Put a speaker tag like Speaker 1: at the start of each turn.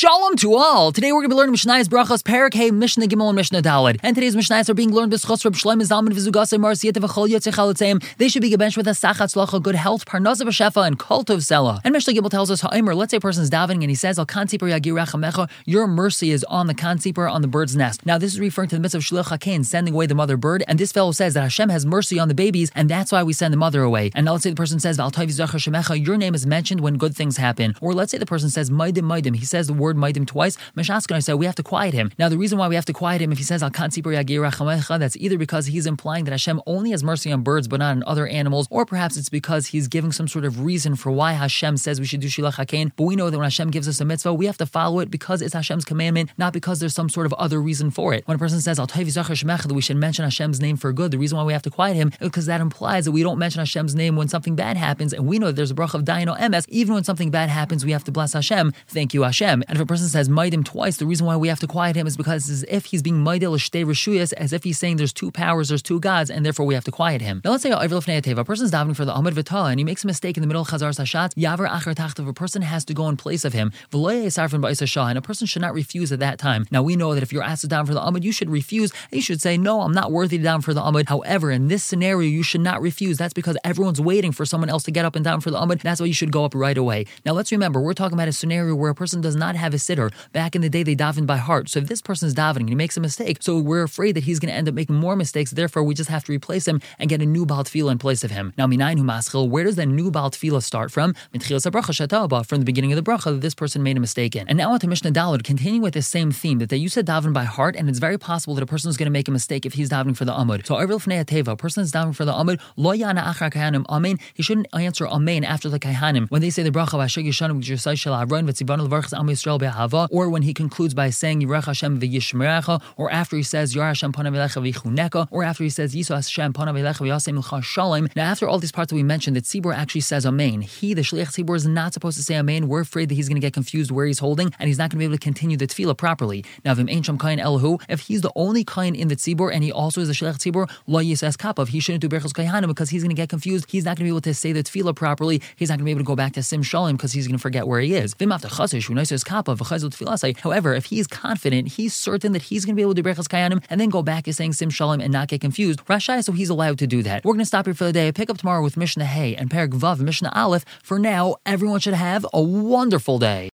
Speaker 1: Shalom to all! Today we're going to be learning Mishnah's Brachos, Perek Hey, Mishnah Gimel, and Mishnah Daled. And today's Mishnahs are being learned B'schos Reb Shloim Zalman V'zugase Marsiyat V'chol Yotzei. They should be gebenched with a Sachat Tzlacha, good health, Parnasa V'shefa, and Kol Tov Sela. And Mishnah Gimel tells us, Ha'omer, let's say a person's davening and he says, Al your mercy is on the Kan Tzipor, on the bird's nest. Now this is referring to the mitzvah of Shluch HaKain, sending away the mother bird. And this fellow says that Hashem has mercy on the babies, and that's why we send the mother away. And now let's say the person says, Al Shemecha, your name is mentioned when good things happen. Or let's say the person says, Maidim Maidim, he says the word Maidim twice. Mashaskan said we have to quiet him. Now the reason why we have to quiet him if he says Al that's either because he's implying that Hashem only has mercy on birds but not on other animals, or perhaps it's because he's giving some sort of reason for why Hashem says we should do Shilach Hakein. But we know that when Hashem gives us a mitzvah, we have to follow it because it's Hashem's commandment, not because there's some sort of other reason for it. When a person says Al that we should mention Hashem's name for good, the reason why we have to quiet him is because that implies that we don't mention Hashem's name when something bad happens, and we know that there's a brach of Daino MS. Even when something bad happens, we have to bless Hashem. Thank you, Hashem. And if a person says Maidim twice, the reason why we have to quiet him is because as if he's being Maidil Shtei Rishuyas, as if he's saying there's two powers, there's two gods, and therefore we have to quiet him. Now let's say a person's davening for the Amud V'Tah and he makes a mistake in the middle of Chazar Sashat, Yavar Achar Tachtav, a person has to go in place of him. And a person should not refuse at that time. Now we know that if you're asked to down for the Amud, you should refuse. You should say, No, I'm not worthy to down for the Amud. However, in this scenario, you should not refuse. That's because everyone's waiting for someone else to get up and down for the Amud. That's why you should go up right away. Now let's remember, we're talking about a scenario where a person does not have a sitter. Back in the day, they davened by heart. So if this person is davening and he makes a mistake, so we're afraid that he's going to end up making more mistakes. Therefore, we just have to replace him and get a new Baal Tefillah in place of him. Now, Minayin Maschil, where does the new Baal Tefillah start from? From the beginning of the bracha that this person made a mistake in. And now on to Mishnah Daled, continuing with the same theme that they used to daven by heart, and it's very possible that a person is going to make a mistake if he's davening for the Amud. So Arvil Fnei Teva, a person is davening for the Amud, Lo Yana Achar Kahanim, Amen. He shouldn't answer Amen after the Kahanim. When they say the bracha, Or when he concludes by saying Yirach Hashem V'yishmerecha, or after he says Yar Hashem Panav Elecha V'chuneka, or after he says Yisu Hashem Panav V'yasem Shalom. Now, after all these parts that we mentioned, that Tzibor actually says Amen. He, the Shliach Tzibor, is not supposed to say Amen. We're afraid that he's going to get confused where he's holding, and he's not going to be able to continue the tefillah properly. Now, Vim Ein Sham Kain Elhu, if he's the only Kain in the Tzibor, and he also is the Shliach Tzibor, Lo Yisas Kapav, he shouldn't do Berchos Kaihanim because he's going to get confused. He's not going to be able to say the tefillah properly. He's not going to be able to go back to Sim Shalom because he's going to forget where he is. However, if he's confident, he's certain that he's going to be able to do Berchos Kayanim and then go back to saying Sim Shalom and not get confused. Rashai, so he's allowed to do that. We're going to stop here for the day. Pick up tomorrow with Mishnah Hay and Perek Vav, Mishnah Aleph. For now, everyone should have a wonderful day.